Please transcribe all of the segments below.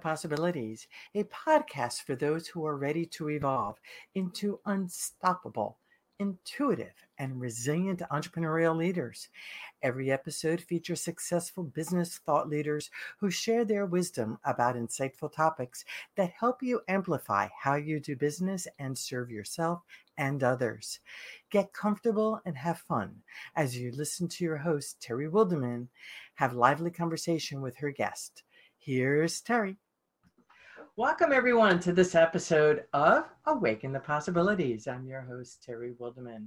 Possibilities, a podcast for those who are ready to evolve into unstoppable, intuitive, and resilient entrepreneurial leaders. Every episode features successful business thought leaders who share their wisdom about insightful topics that help you amplify how you do business and serve yourself and others. Get comfortable and have fun as you listen to your host, Terry Wilderman, have lively conversation with her guest. Here's Terry. Welcome, everyone, to this episode of Awaken the Possibilities. I'm your host, Terry Wilderman.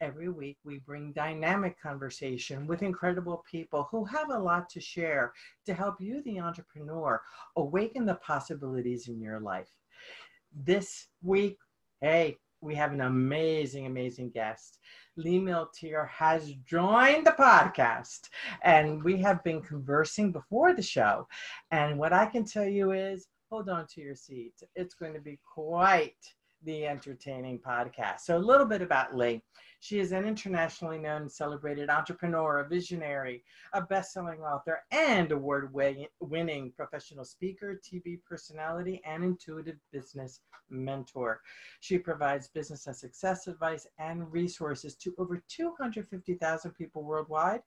Every week, we bring dynamic conversation with incredible people who have a lot to share to help you, the entrepreneur, awaken the possibilities in your life. This week, hey, we have an amazing, amazing guest. Lee Milteer has joined the podcast, and we have been conversing before the show. And what I can tell you is, hold on to your seats. It's going to be quite the entertaining podcast. So, a little bit about Lee. She is an internationally known celebrated entrepreneur, a visionary, a best selling author, and award winning professional speaker, TV personality, and intuitive business mentor. She provides business and success advice and resources to over 250,000 people worldwide.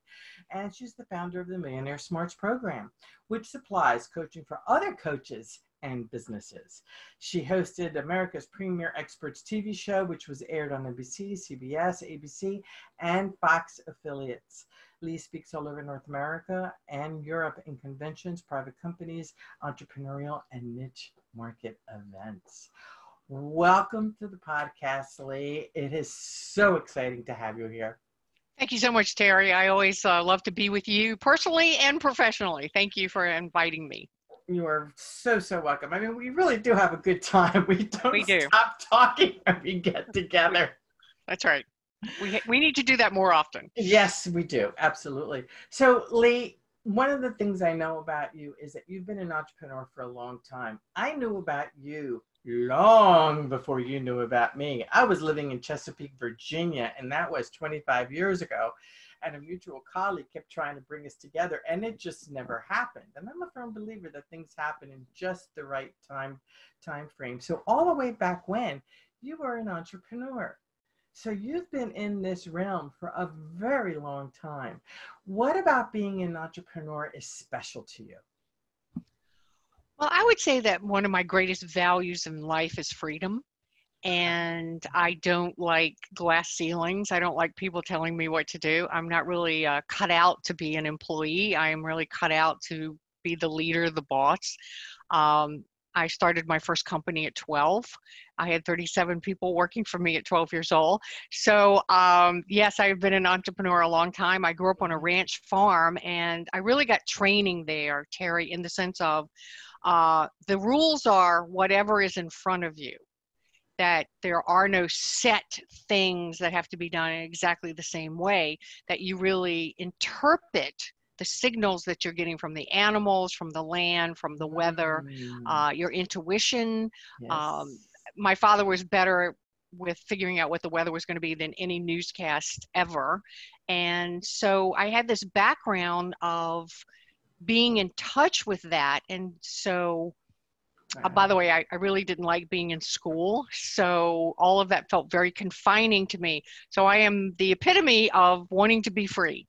And she's the founder of the Millionaire Smarts program, which supplies coaching for other coaches and businesses. She hosted America's Premier Experts TV show, which was aired on NBC, CBS, ABC, and Fox affiliates. Lee speaks all over North America and Europe in conventions, private companies, entrepreneurial, and niche market events. Welcome to the podcast, Lee. It is so exciting to have you here. Thank you so much, Terry. I always uh, love to be with you personally and professionally. Thank you for inviting me. You are so so welcome. I mean, we really do have a good time. We don't we do. stop talking when we get together. That's right. We we need to do that more often. Yes, we do. Absolutely. So, Lee, one of the things I know about you is that you've been an entrepreneur for a long time. I knew about you long before you knew about me. I was living in Chesapeake, Virginia, and that was 25 years ago and a mutual colleague kept trying to bring us together and it just never happened. And i'm a firm believer that things happen in just the right time time frame. So all the way back when you were an entrepreneur. So you've been in this realm for a very long time. What about being an entrepreneur is special to you? Well i would say that one of my greatest values in life is freedom and I don't like glass ceilings. I don't like people telling me what to do. I'm not really uh, cut out to be an employee. I am really cut out to be the leader, the boss. Um, I started my first company at 12. I had 37 people working for me at 12 years old. So, um, yes, I've been an entrepreneur a long time. I grew up on a ranch farm and I really got training there, Terry, in the sense of uh, the rules are whatever is in front of you that there are no set things that have to be done in exactly the same way, that you really interpret the signals that you're getting from the animals, from the land, from the weather, mm. uh, your intuition. Yes. Um, my father was better with figuring out what the weather was going to be than any newscast ever. And so I had this background of being in touch with that. And so uh, by the way, I, I really didn't like being in school. So all of that felt very confining to me. So I am the epitome of wanting to be free.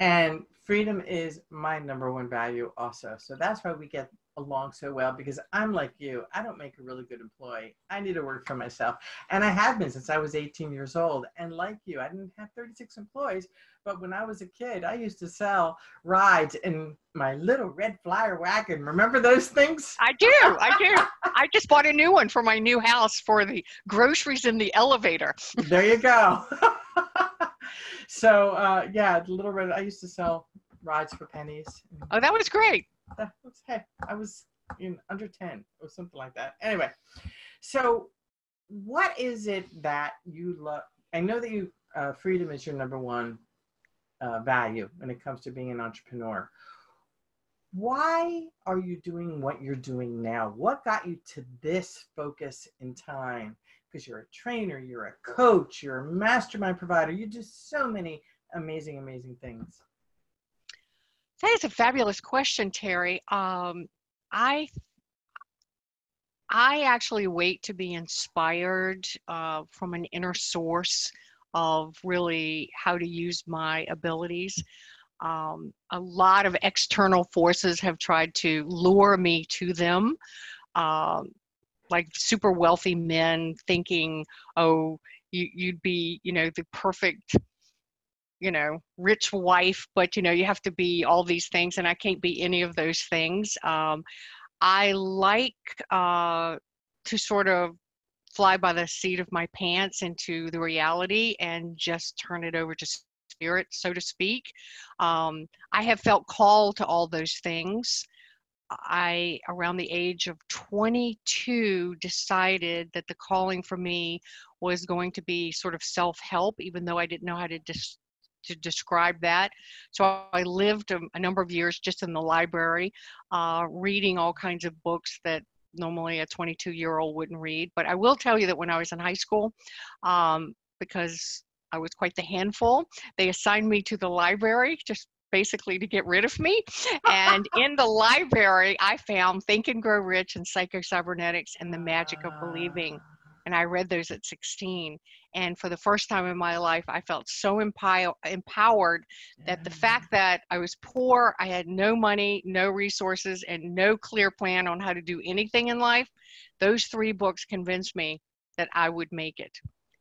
And freedom is my number one value also. So that's why we get along so well because I'm like you. I don't make a really good employee. I need to work for myself. And I have been since I was 18 years old. And like you, I didn't have 36 employees. But when I was a kid, I used to sell rides in my little red flyer wagon. Remember those things? I do. I do. I just bought a new one for my new house for the groceries in the elevator. there you go. so, uh, yeah, the little red, I used to sell rides for pennies. Oh, that was great that was hey, I was in under 10 or something like that. Anyway, so what is it that you love? I know that you uh, freedom is your number one uh, value when it comes to being an entrepreneur. Why are you doing what you're doing now? What got you to this focus in time? Because you're a trainer, you're a coach, you're a mastermind provider, you do so many amazing, amazing things. That is a fabulous question, Terry. Um, I I actually wait to be inspired uh, from an inner source of really how to use my abilities. Um, a lot of external forces have tried to lure me to them, um, like super wealthy men thinking, oh, you, you'd be, you know, the perfect you know rich wife but you know you have to be all these things and i can't be any of those things. Um, i like uh, to sort of fly by the seat of my pants into the reality and just turn it over to spirit so to speak. Um, i have felt called to all those things. I around the age of 22 decided that the calling for me was going to be sort of self-help even though i didn't know how to dis- to describe that. So I lived a, a number of years just in the library, uh, reading all kinds of books that normally a 22 year old wouldn't read. But I will tell you that when I was in high school, um, because I was quite the handful, they assigned me to the library just basically to get rid of me. And in the library, I found Think and Grow Rich and Psycho Cybernetics and the Magic of Believing. And I read those at 16. And for the first time in my life, I felt so empower- empowered that the fact that I was poor, I had no money, no resources, and no clear plan on how to do anything in life, those three books convinced me that I would make it.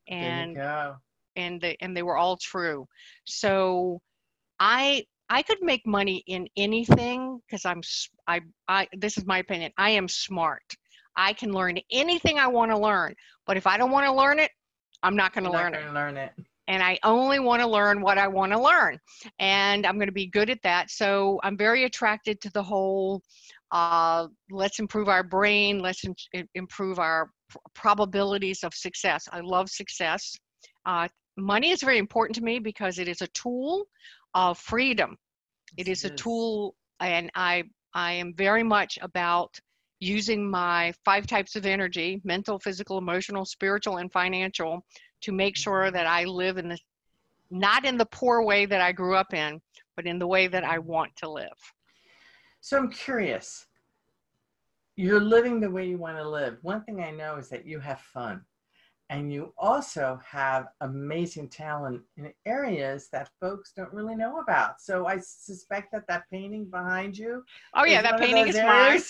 And and they and they were all true. So I I could make money in anything because I'm I I this is my opinion. I am smart. I can learn anything I want to learn. But if I don't want to learn it, I'm not going to learn it. Learn it. And I only want to learn what I want to learn. And I'm going to be good at that. So I'm very attracted to the whole uh, let's improve our brain, let's in- improve our pr- probabilities of success. I love success. Uh, money is very important to me because it is a tool of freedom. It is a tool, and I I am very much about using my five types of energy mental, physical, emotional, spiritual, and financial to make sure that I live in the not in the poor way that I grew up in, but in the way that I want to live. So I'm curious. You're living the way you want to live. One thing I know is that you have fun and you also have amazing talent in areas that folks don't really know about. So I suspect that that painting behind you. Oh yeah, that painting is mine.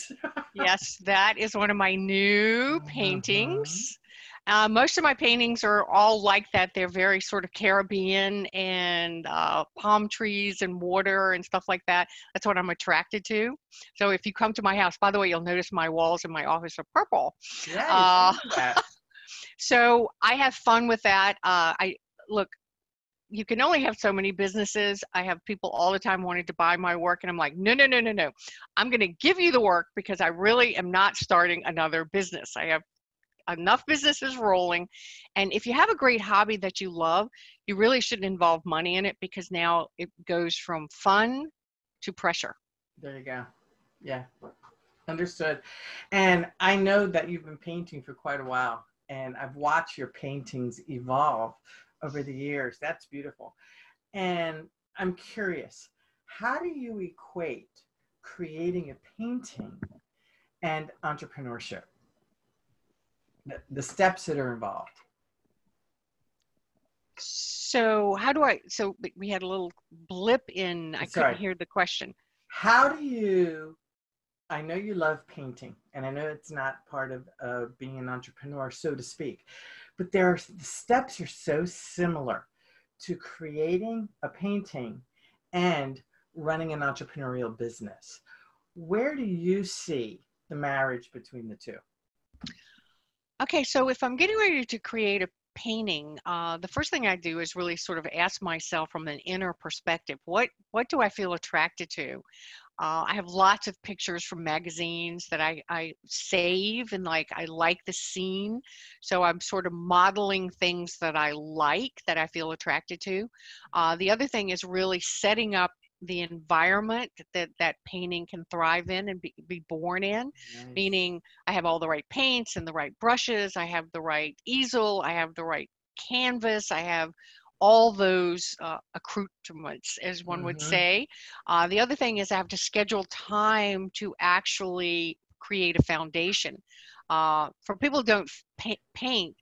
yes, that is one of my new uh-huh. paintings. Uh, most of my paintings are all like that. They're very sort of Caribbean and uh, palm trees and water and stuff like that. That's what I'm attracted to. So if you come to my house, by the way, you'll notice my walls in my office are purple. Yeah, uh, so I have fun with that. Uh, I look, you can only have so many businesses. I have people all the time wanting to buy my work, and I'm like, no, no, no, no, no. I'm going to give you the work because I really am not starting another business. I have enough businesses rolling. And if you have a great hobby that you love, you really shouldn't involve money in it because now it goes from fun to pressure. There you go. Yeah. Understood. And I know that you've been painting for quite a while and I've watched your paintings evolve over the years. That's beautiful. And I'm curious, how do you equate creating a painting and entrepreneurship? The, the steps that are involved. So how do I? So we had a little blip in. I Sorry. couldn't hear the question. How do you I know you love painting, and I know it's not part of uh, being an entrepreneur, so to speak, but there are, the steps are so similar to creating a painting and running an entrepreneurial business. Where do you see the marriage between the two? Okay, so if I'm getting ready to create a painting, uh, the first thing I do is really sort of ask myself from an inner perspective, what what do I feel attracted to? Uh, I have lots of pictures from magazines that I, I save and like I like the scene. So I'm sort of modeling things that I like that I feel attracted to. Uh, the other thing is really setting up the environment that that painting can thrive in and be, be born in nice. meaning i have all the right paints and the right brushes i have the right easel i have the right canvas i have all those uh, accoutrements, as one mm-hmm. would say. Uh, the other thing is I have to schedule time to actually create a foundation. Uh, for people who don't paint,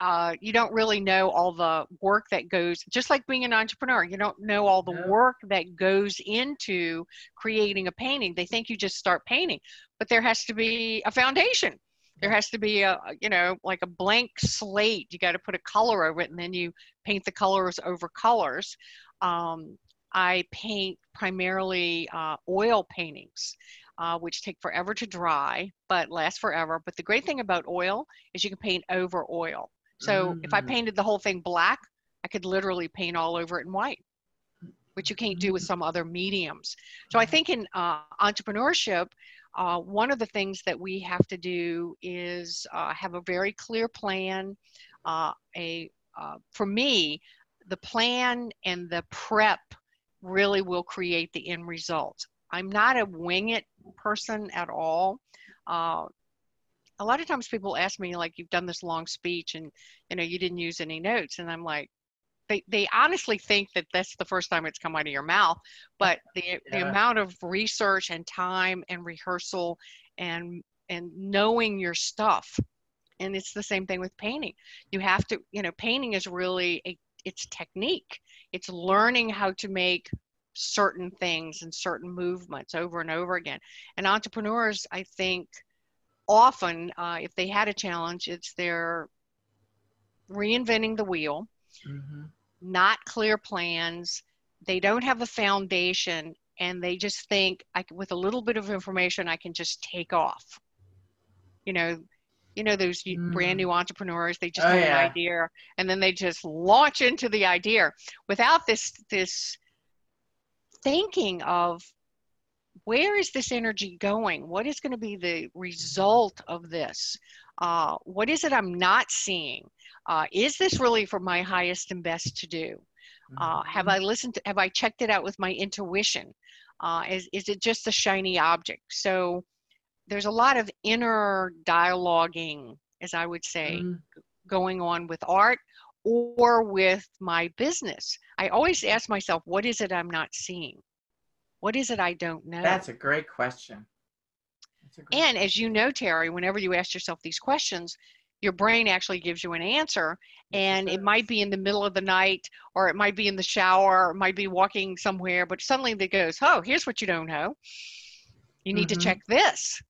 uh, you don't really know all the work that goes just like being an entrepreneur you don't know all the work that goes into creating a painting they think you just start painting but there has to be a foundation there has to be a you know like a blank slate you got to put a color over it and then you paint the colors over colors um, i paint primarily uh, oil paintings uh, which take forever to dry but last forever but the great thing about oil is you can paint over oil so mm. if I mm. painted the whole thing black, I could literally paint all over it in white, which you can't do with mm. some other mediums. So I think in uh, entrepreneurship, uh, one of the things that we have to do is uh, have a very clear plan. Uh, a uh, for me, the plan and the prep really will create the end result. I'm not a wing it person at all. Uh, a lot of times people ask me like you've done this long speech and you know you didn't use any notes and i'm like they, they honestly think that that's the first time it's come out of your mouth but the, yeah. the amount of research and time and rehearsal and and knowing your stuff and it's the same thing with painting you have to you know painting is really a it's technique it's learning how to make certain things and certain movements over and over again and entrepreneurs i think often, uh, if they had a challenge, it's they're reinventing the wheel, mm-hmm. Not clear plans. They don't have a foundation, and they just think, I, with a little bit of information, I can just take off. You know, you know those mm. brand new entrepreneurs. They just oh, have yeah. an idea, and then they just launch into the idea without this this thinking of where is this energy going? What is going to be the result of this? Uh, what is it I'm not seeing? Uh, is this really for my highest and best to do? Uh, have mm-hmm. I listened to, have I checked it out with my intuition? Uh, is, is it just a shiny object? So there's a lot of inner dialoguing, as I would say, mm. going on with art or with my business. I always ask myself, what is it I'm not seeing? What is it I don't know? That's a great question. A great and as you know, Terry, whenever you ask yourself these questions, your brain actually gives you an answer and it might be in the middle of the night or it might be in the shower or it might be walking somewhere but suddenly it goes oh here's what you don't know you need mm-hmm. to check this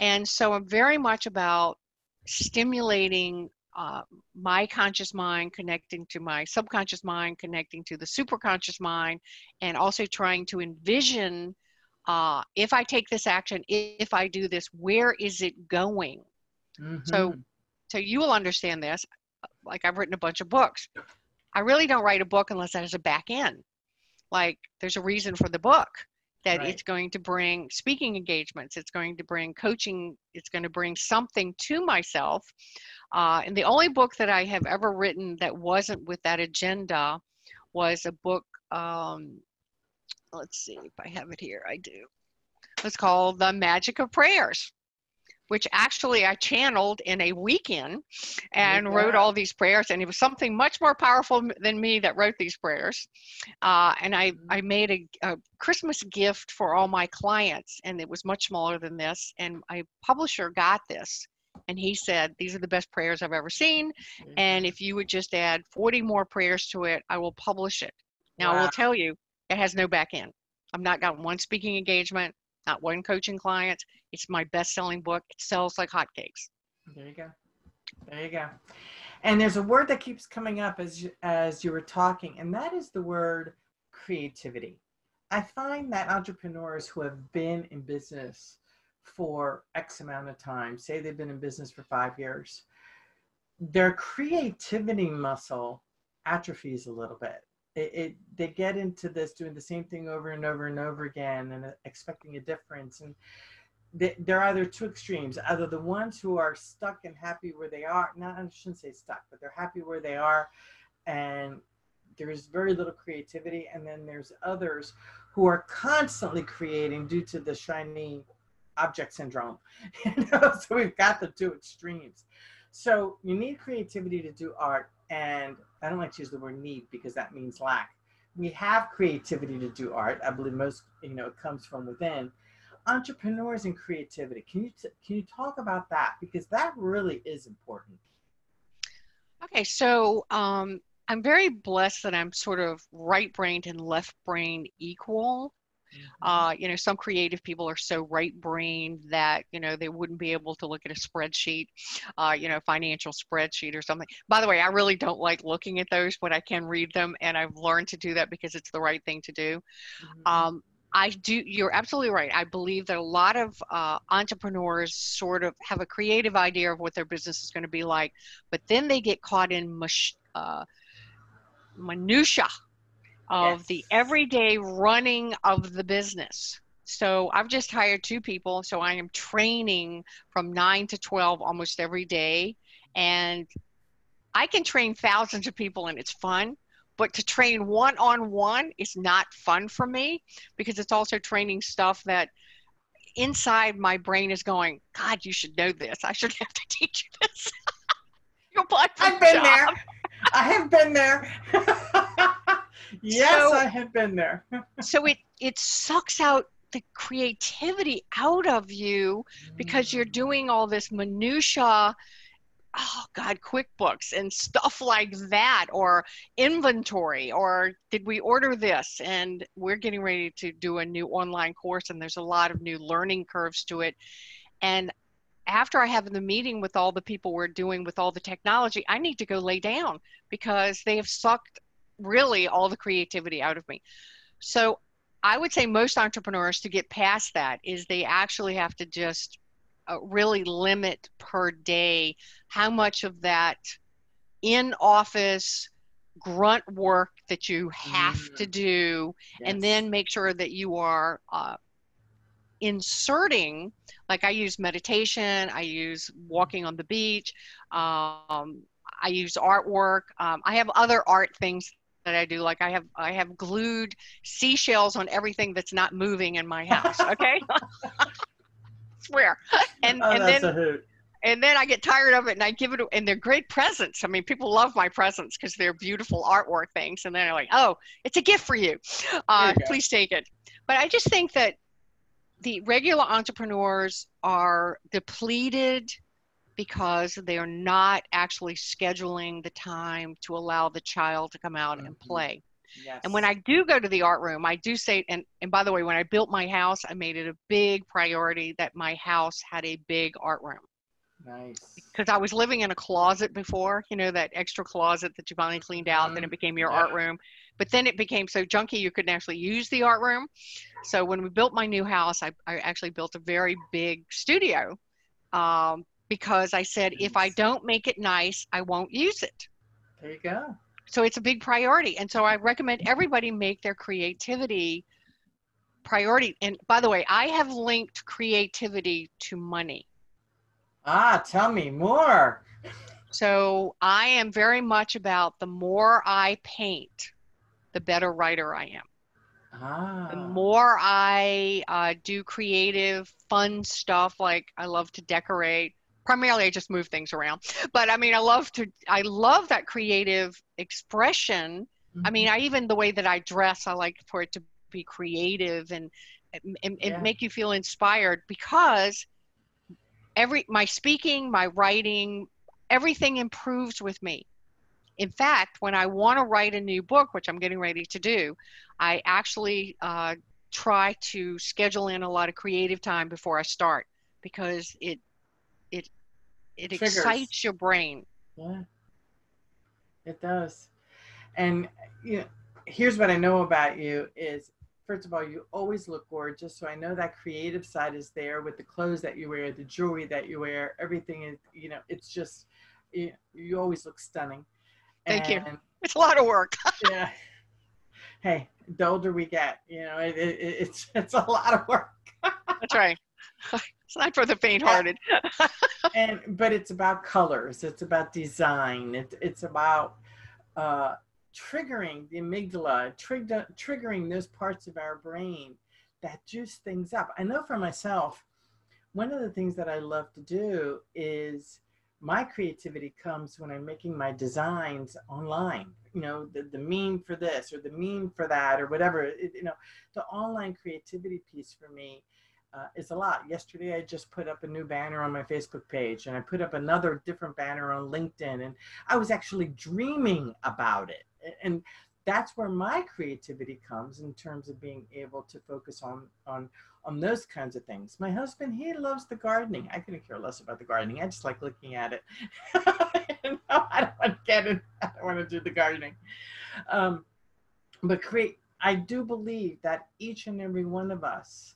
and so i'm very much about stimulating uh, my conscious mind connecting to my subconscious mind, connecting to the superconscious mind, and also trying to envision uh, if I take this action, if I do this, where is it going? Mm-hmm. So, so you will understand this. Like I've written a bunch of books. I really don't write a book unless there's a back end. Like there's a reason for the book that right. it's going to bring speaking engagements it's going to bring coaching it's going to bring something to myself uh, and the only book that i have ever written that wasn't with that agenda was a book um, let's see if i have it here i do it's called the magic of prayers which actually I channeled in a weekend and yeah. wrote all these prayers. And it was something much more powerful than me that wrote these prayers. Uh, and I, mm-hmm. I made a, a, Christmas gift for all my clients, and it was much smaller than this. And my publisher got this. And he said, These are the best prayers I've ever seen. Mm-hmm. And if you would just add 40 more prayers to it, I will publish it. Now, wow. I will tell you, it has no back end. I've not got one speaking engagement not one coaching client. It's my best selling book. It sells like hotcakes. There you go. There you go. And there's a word that keeps coming up as as you were talking, and that is the word creativity. I find that entrepreneurs who have been in business for X amount of time, say they've been in business for five years, their creativity muscle atrophies a little bit. It, it, they get into this doing the same thing over and over and over again and uh, expecting a difference. And they, they're either two extremes either the ones who are stuck and happy where they are not i shouldn't say stuck but they're happy where they are and there's very little creativity. And then there's others who are constantly creating due to the shiny object syndrome so we've got the two extremes so you need creativity to do art and I don't like to use the word need because that means lack. We have creativity to do art. I believe most, you know, it comes from within. Entrepreneurs and creativity. Can you t- can you talk about that because that really is important. Okay, so um, I'm very blessed that I'm sort of right brained and left brain equal. Mm-hmm. Uh, you know, some creative people are so right brained that, you know, they wouldn't be able to look at a spreadsheet, uh, you know, financial spreadsheet or something. By the way, I really don't like looking at those, but I can read them and I've learned to do that because it's the right thing to do. Mm-hmm. Um, I do, you're absolutely right. I believe that a lot of uh, entrepreneurs sort of have a creative idea of what their business is going to be like, but then they get caught in mush, uh, minutia of yes. the everyday running of the business. So I've just hired two people. So I am training from nine to 12 almost every day. And I can train thousands of people and it's fun. But to train one on one is not fun for me because it's also training stuff that inside my brain is going, God, you should know this. I should have to teach you this. you I've been job. there. I have been there. yes, so, I have been there. so it it sucks out the creativity out of you because you're mm. doing all this minutia oh god quickbooks and stuff like that or inventory or did we order this? And we're getting ready to do a new online course and there's a lot of new learning curves to it. And after I have the meeting with all the people we're doing with all the technology, I need to go lay down because they have sucked really all the creativity out of me. So I would say most entrepreneurs to get past that is they actually have to just uh, really limit per day how much of that in office grunt work that you have mm. to do yes. and then make sure that you are uh, inserting like i use meditation i use walking on the beach um, i use artwork um, i have other art things that i do like i have i have glued seashells on everything that's not moving in my house okay swear and oh, and then and then I get tired of it and I give it, and they're great presents. I mean, people love my presents because they're beautiful artwork things. And then they're like, oh, it's a gift for you. Uh, you please take it. But I just think that the regular entrepreneurs are depleted because they are not actually scheduling the time to allow the child to come out mm-hmm. and play. Yes. And when I do go to the art room, I do say, and, and by the way, when I built my house, I made it a big priority that my house had a big art room. Nice. Because I was living in a closet before, you know, that extra closet that you finally cleaned out, mm-hmm. then it became your yeah. art room. But then it became so junky you couldn't actually use the art room. So when we built my new house, I, I actually built a very big studio um, because I said, if I don't make it nice, I won't use it. There you go. So it's a big priority. And so I recommend everybody make their creativity priority. And by the way, I have linked creativity to money. Ah, tell me more. So I am very much about the more I paint, the better writer I am. Ah. The more I uh, do creative, fun stuff, like I love to decorate. Primarily, I just move things around, but I mean, I love to. I love that creative expression. Mm-hmm. I mean, mm-hmm. I even the way that I dress, I like for it to be creative and and, and yeah. make you feel inspired because every my speaking, my writing, everything improves with me. In fact, when I want to write a new book, which I'm getting ready to do, I actually uh, try to schedule in a lot of creative time before I start because it it it Triggers. excites your brain. Yeah, it does. And you know, here's what I know about you is first of all, you always look gorgeous. So I know that creative side is there with the clothes that you wear, the jewelry that you wear, everything is, you know, it's just, you, you always look stunning. Thank and, you. It's a lot of work. yeah. Hey, the older we get, you know, it, it, it's, it's a lot of work. That's right. It's not for the faint-hearted. and but it's about colors. It's about design. It's it's about uh, triggering the amygdala, trigger, triggering those parts of our brain that juice things up. I know for myself, one of the things that I love to do is my creativity comes when I'm making my designs online. You know, the, the meme for this or the meme for that or whatever. It, you know, the online creativity piece for me uh, is a lot. Yesterday, I just put up a new banner on my Facebook page and I put up another different banner on LinkedIn. And I was actually dreaming about it. And that's where my creativity comes in terms of being able to focus on on on those kinds of things. My husband, he loves the gardening. I couldn't care less about the gardening. I just like looking at it. I don't want to get it. I don't want to do the gardening. Um, but create. I do believe that each and every one of us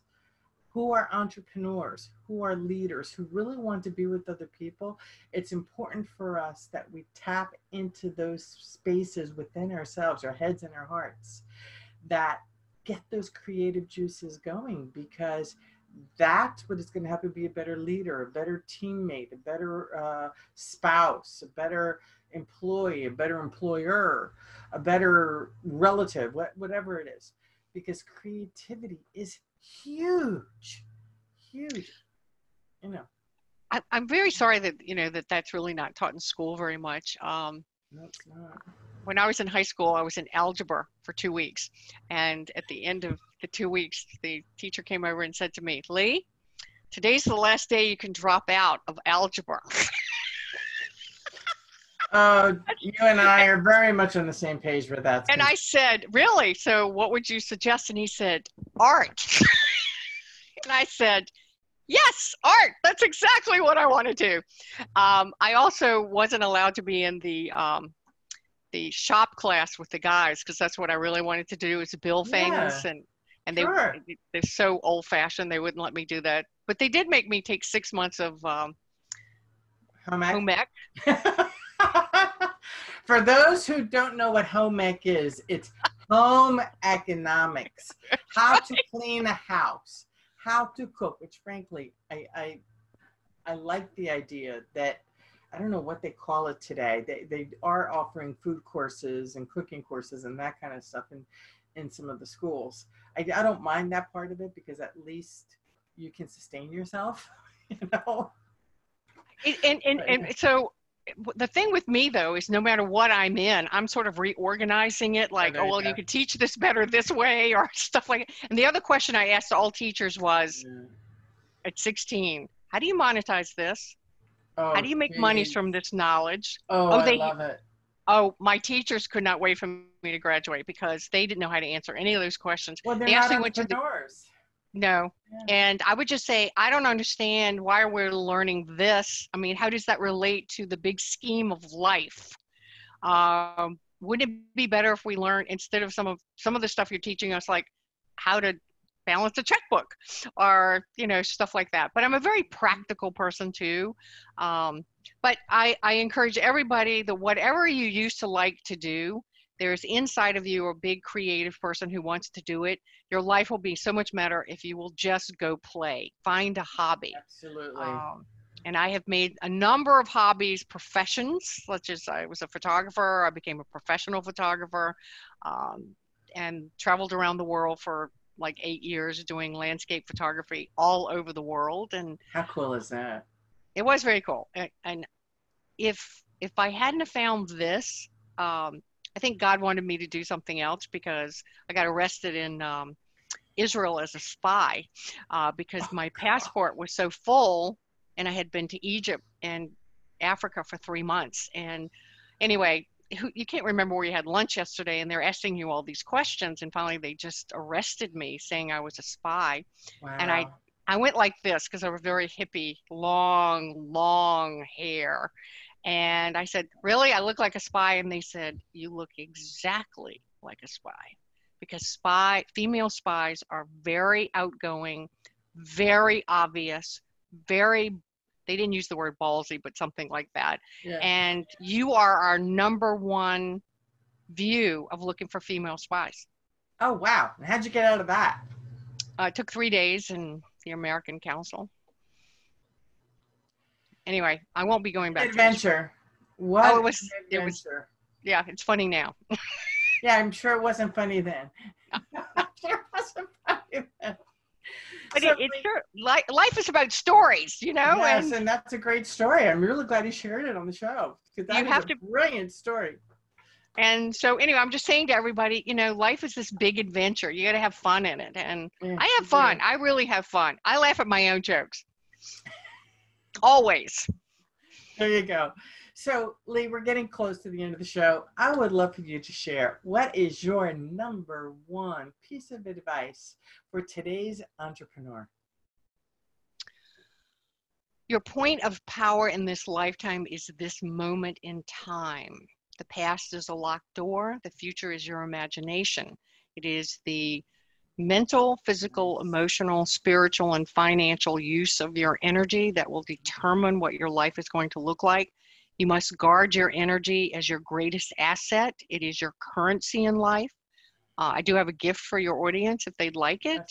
who are entrepreneurs, who are leaders, who really want to be with other people, it's important for us that we tap into those spaces within ourselves, our heads and our hearts, that get those creative juices going because that's what is going to help you be a better leader, a better teammate, a better uh, spouse, a better employee, a better employer, a better relative, whatever it is. Because creativity is huge, huge. You know. I, am very sorry that you know that that's really not taught in school very much. Um, no. When I was in high school, I was in algebra for two weeks, and at the end of the two weeks, the teacher came over and said to me, "Lee, today's the last day you can drop out of algebra." Oh, you and I are very much on the same page with that. And I said, Really? So what would you suggest? And he said, Art. and I said, Yes, art. That's exactly what I want to do. Um, I also wasn't allowed to be in the um, the shop class with the guys because that's what I really wanted to do is build things yeah, and and they sure. they're so old fashioned they wouldn't let me do that. But they did make me take six months of um, home. Home ec. For those who don't know what home ec is, it's home economics. How to clean a house, how to cook, which frankly, I, I, I like the idea that I don't know what they call it today. They, they are offering food courses and cooking courses and that kind of stuff in, in some of the schools. I, I don't mind that part of it because at least you can sustain yourself, you know? And, and, and, and so the thing with me though is no matter what I'm in, I'm sort of reorganizing it like, oh, oh well, you, you could teach this better this way or stuff like that. And the other question I asked all teachers was yeah. at 16, how do you monetize this? Oh, how do you make geez. money from this knowledge? Oh, oh they, I love it. Oh, my teachers could not wait for me to graduate because they didn't know how to answer any of those questions. Well, they're they not entrepreneurs. No. Yeah. And I would just say, I don't understand why we're learning this. I mean, how does that relate to the big scheme of life? Um, wouldn't it be better if we learn instead of some of some of the stuff you're teaching us, like how to balance a checkbook or you know stuff like that but i'm a very practical person too um, but I, I encourage everybody that whatever you used to like to do there's inside of you a big creative person who wants to do it your life will be so much better if you will just go play. Find a hobby. Absolutely. Um, and i have made a number of hobbies professions such as i was a photographer i became a professional photographer um, and traveled around the world for like eight years doing landscape photography all over the world and how cool is that? It was very cool. And, and if if i hadn't found this um, I think God wanted me to do something else because I got arrested in um, Israel as a spy uh, because oh, my passport was so full and I had been to Egypt and Africa for three months. And anyway, you can't remember where you had lunch yesterday and they're asking you all these questions and finally they just arrested me saying I was a spy. Wow. And I I went like this because I was very hippie, long, long hair. And I said, Really? I look like a spy? And they said, You look exactly like a spy. Because spy female spies are very outgoing, very obvious, very they didn't use the word ballsy, but something like that. Yeah. And you are our number one view of looking for female spies. Oh wow. How'd you get out of that? Uh, it took three days in the American Council anyway, I won't be going back. Adventure. What? Oh, it was. It was. Yeah, it's funny now. yeah, I'm sure it wasn't funny then. sure wasn't funny then. But so, it, it's sure, life, life is about stories, you know. Yes, and, and, that's a great story. I'm really glad you shared it on the show because that you have a to, brilliant story. And so, anyway, I'm just saying to everybody, you know, life is this big adventure. You got to have fun in it, and yeah, I have fun. I really have fun. I laugh at my own jokes. Always. There you go. So, Lee, we're getting close to the end of the show. I would love for you to share what is your number one piece of advice for today's entrepreneur? Your point of power in this lifetime is this moment in time. The past is a locked door, the future is your imagination. It is the mental, physical, emotional, spiritual, and financial use of your energy that will determine what your life is going to look like. You must guard your energy as your greatest asset. It is your currency in life. Uh, I do have a gift for your audience if they'd like it.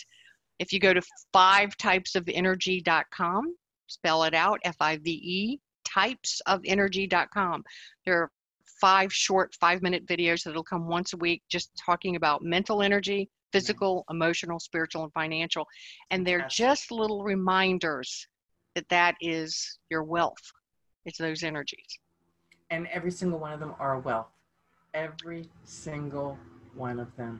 If you go to five types of energy.com, spell it out F I V E, types of energy.com. There are five short five minute videos that'll come once a week just talking about mental energy, Mm-hmm. physical, emotional, spiritual, and financial. And they're just little reminders that that is your wealth. It's those energies. And every single one of them are wealth. Every single one of them.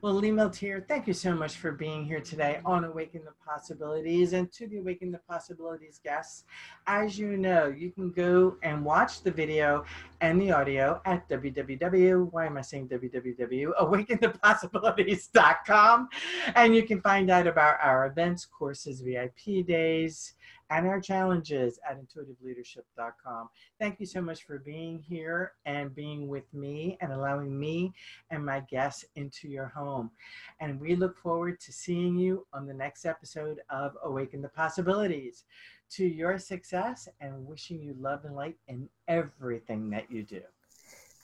Well, Lee Milteer, thank you so much for being here today on Awaken the Possibilities. And to the Awaken the Possibilities guests, as you know, you can go and watch the video and the audio at www. Why am I saying www? AwakenThePossibilities.com. And you can find out about our events, courses, VIP days, and our challenges at intuitiveleadership.com. Thank you so much for being here and being with me and allowing me and my guests into your home. And we look forward to seeing you on the next episode of Awaken the Possibilities. To your success and wishing you love and light in everything that you do.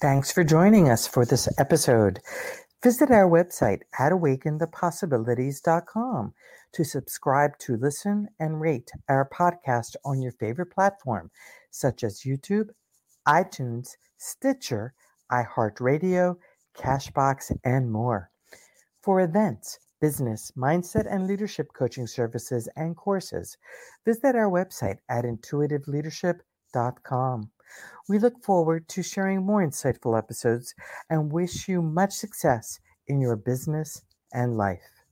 Thanks for joining us for this episode. Visit our website at awakenthepossibilities.com to subscribe to listen and rate our podcast on your favorite platform, such as YouTube, iTunes, Stitcher, iHeartRadio, Castbox, and more. For events, business, mindset, and leadership coaching services and courses, visit our website at intuitiveleadership.com. We look forward to sharing more insightful episodes and wish you much success in your business and life.